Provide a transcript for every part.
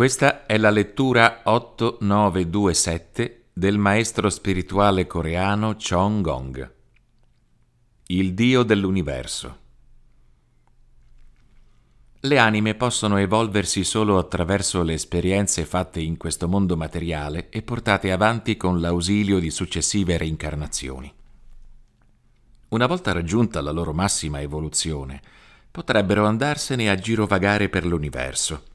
Questa è la lettura 8927 del maestro spirituale coreano Chong Gong. Il Dio dell'universo. Le anime possono evolversi solo attraverso le esperienze fatte in questo mondo materiale e portate avanti con l'ausilio di successive reincarnazioni. Una volta raggiunta la loro massima evoluzione, potrebbero andarsene a girovagare per l'universo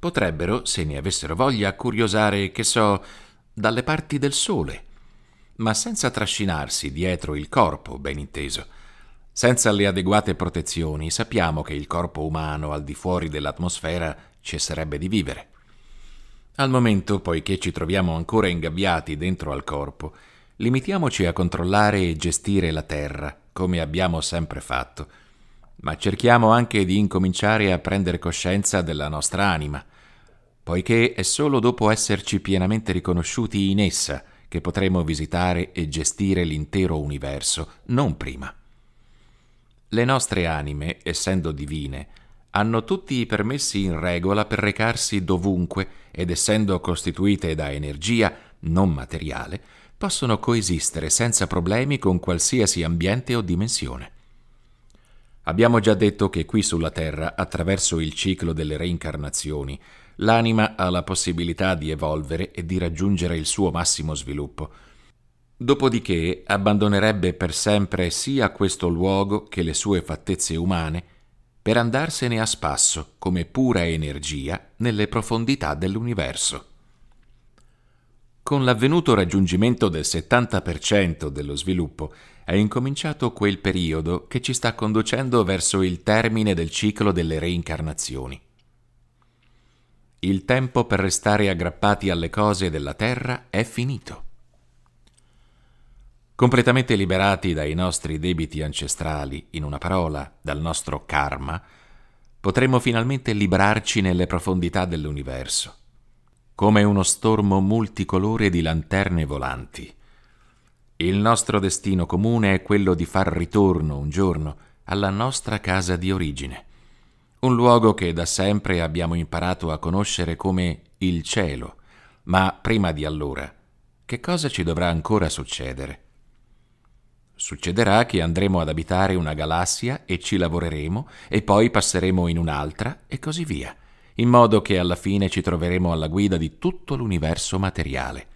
Potrebbero, se ne avessero voglia, curiosare, che so, dalle parti del sole, ma senza trascinarsi dietro il corpo, ben inteso. Senza le adeguate protezioni sappiamo che il corpo umano al di fuori dell'atmosfera cesserebbe di vivere. Al momento, poiché ci troviamo ancora ingabbiati dentro al corpo, limitiamoci a controllare e gestire la Terra, come abbiamo sempre fatto, ma cerchiamo anche di incominciare a prendere coscienza della nostra anima, poiché è solo dopo esserci pienamente riconosciuti in essa che potremo visitare e gestire l'intero universo, non prima. Le nostre anime, essendo divine, hanno tutti i permessi in regola per recarsi dovunque ed essendo costituite da energia non materiale, possono coesistere senza problemi con qualsiasi ambiente o dimensione. Abbiamo già detto che qui sulla Terra, attraverso il ciclo delle reincarnazioni, l'anima ha la possibilità di evolvere e di raggiungere il suo massimo sviluppo. Dopodiché abbandonerebbe per sempre sia questo luogo che le sue fattezze umane per andarsene a spasso come pura energia nelle profondità dell'universo. Con l'avvenuto raggiungimento del 70% dello sviluppo è incominciato quel periodo che ci sta conducendo verso il termine del ciclo delle reincarnazioni. Il tempo per restare aggrappati alle cose della terra è finito. Completamente liberati dai nostri debiti ancestrali, in una parola, dal nostro karma, potremo finalmente librarci nelle profondità dell'universo, come uno stormo multicolore di lanterne volanti. Il nostro destino comune è quello di far ritorno un giorno alla nostra casa di origine un luogo che da sempre abbiamo imparato a conoscere come il cielo, ma prima di allora, che cosa ci dovrà ancora succedere? Succederà che andremo ad abitare una galassia e ci lavoreremo e poi passeremo in un'altra e così via, in modo che alla fine ci troveremo alla guida di tutto l'universo materiale.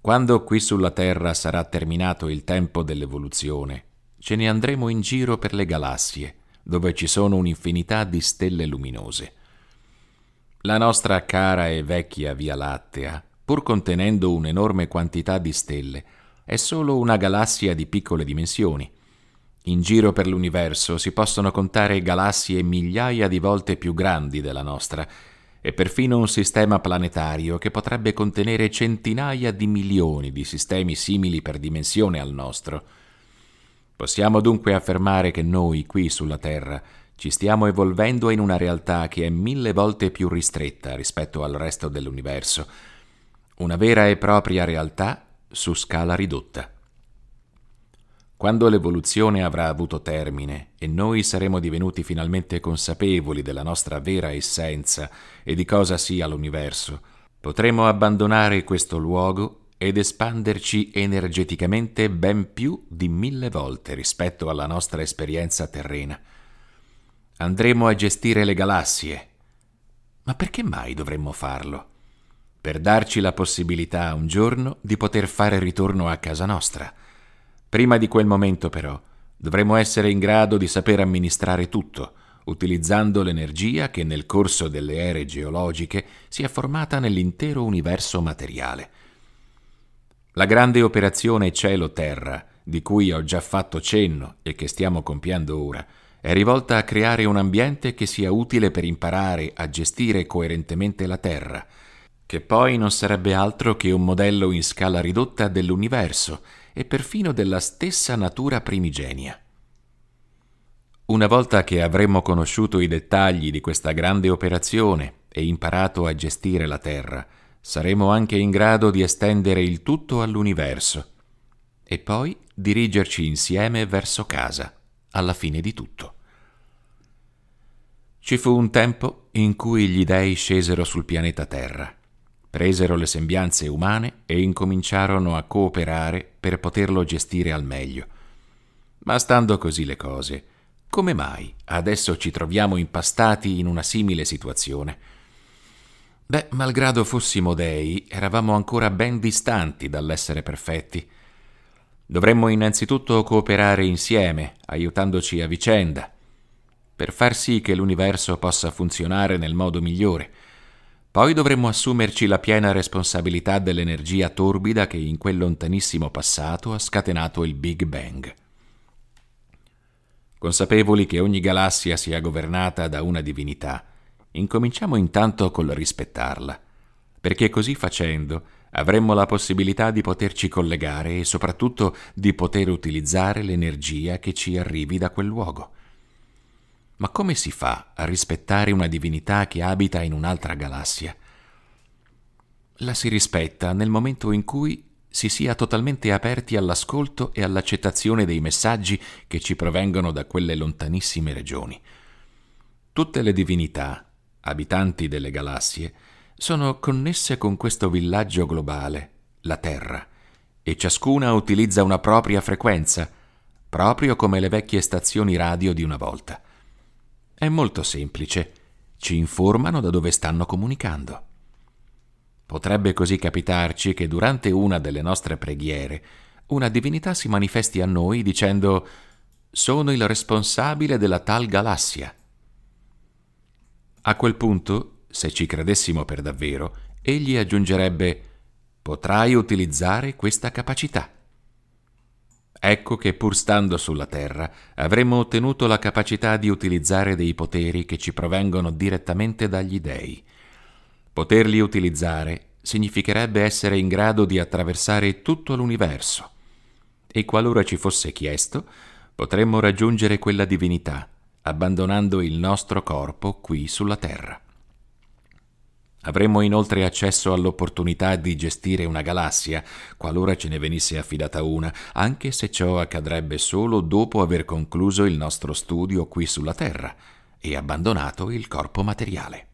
Quando qui sulla Terra sarà terminato il tempo dell'evoluzione, ce ne andremo in giro per le galassie dove ci sono un'infinità di stelle luminose. La nostra cara e vecchia Via Lattea, pur contenendo un'enorme quantità di stelle, è solo una galassia di piccole dimensioni. In giro per l'universo si possono contare galassie migliaia di volte più grandi della nostra, e perfino un sistema planetario che potrebbe contenere centinaia di milioni di sistemi simili per dimensione al nostro. Possiamo dunque affermare che noi, qui sulla Terra, ci stiamo evolvendo in una realtà che è mille volte più ristretta rispetto al resto dell'universo, una vera e propria realtà su scala ridotta. Quando l'evoluzione avrà avuto termine e noi saremo divenuti finalmente consapevoli della nostra vera essenza e di cosa sia l'universo, potremo abbandonare questo luogo ed espanderci energeticamente ben più di mille volte rispetto alla nostra esperienza terrena. Andremo a gestire le galassie. Ma perché mai dovremmo farlo? Per darci la possibilità un giorno di poter fare ritorno a casa nostra. Prima di quel momento, però, dovremo essere in grado di saper amministrare tutto, utilizzando l'energia che nel corso delle ere geologiche si è formata nell'intero universo materiale. La grande operazione cielo-terra, di cui ho già fatto cenno e che stiamo compiendo ora, è rivolta a creare un ambiente che sia utile per imparare a gestire coerentemente la Terra, che poi non sarebbe altro che un modello in scala ridotta dell'universo e perfino della stessa natura primigenia. Una volta che avremo conosciuto i dettagli di questa grande operazione e imparato a gestire la Terra, saremo anche in grado di estendere il tutto all'universo e poi dirigerci insieme verso casa, alla fine di tutto. Ci fu un tempo in cui gli dei scesero sul pianeta Terra, presero le sembianze umane e incominciarono a cooperare per poterlo gestire al meglio. Ma stando così le cose, come mai adesso ci troviamo impastati in una simile situazione? Beh, malgrado fossimo dei, eravamo ancora ben distanti dall'essere perfetti. Dovremmo innanzitutto cooperare insieme, aiutandoci a vicenda, per far sì che l'universo possa funzionare nel modo migliore. Poi dovremmo assumerci la piena responsabilità dell'energia torbida che in quel lontanissimo passato ha scatenato il Big Bang. Consapevoli che ogni galassia sia governata da una divinità, incominciamo intanto col rispettarla, perché così facendo avremmo la possibilità di poterci collegare e soprattutto di poter utilizzare l'energia che ci arrivi da quel luogo. Ma come si fa a rispettare una divinità che abita in un'altra galassia? La si rispetta nel momento in cui si sia totalmente aperti all'ascolto e all'accettazione dei messaggi che ci provengono da quelle lontanissime regioni. Tutte le divinità, abitanti delle galassie, sono connesse con questo villaggio globale, la Terra, e ciascuna utilizza una propria frequenza, proprio come le vecchie stazioni radio di una volta. È molto semplice. Ci informano da dove stanno comunicando. Potrebbe così capitarci che durante una delle nostre preghiere una divinità si manifesti a noi dicendo sono il responsabile della tal galassia. A quel punto, se ci credessimo per davvero, egli aggiungerebbe potrai utilizzare questa capacità. Ecco che pur stando sulla Terra avremmo ottenuto la capacità di utilizzare dei poteri che ci provengono direttamente dagli dei. Poterli utilizzare significherebbe essere in grado di attraversare tutto l'universo e qualora ci fosse chiesto potremmo raggiungere quella divinità abbandonando il nostro corpo qui sulla Terra. Avremmo inoltre accesso all'opportunità di gestire una galassia, qualora ce ne venisse affidata una, anche se ciò accadrebbe solo dopo aver concluso il nostro studio qui sulla Terra e abbandonato il corpo materiale.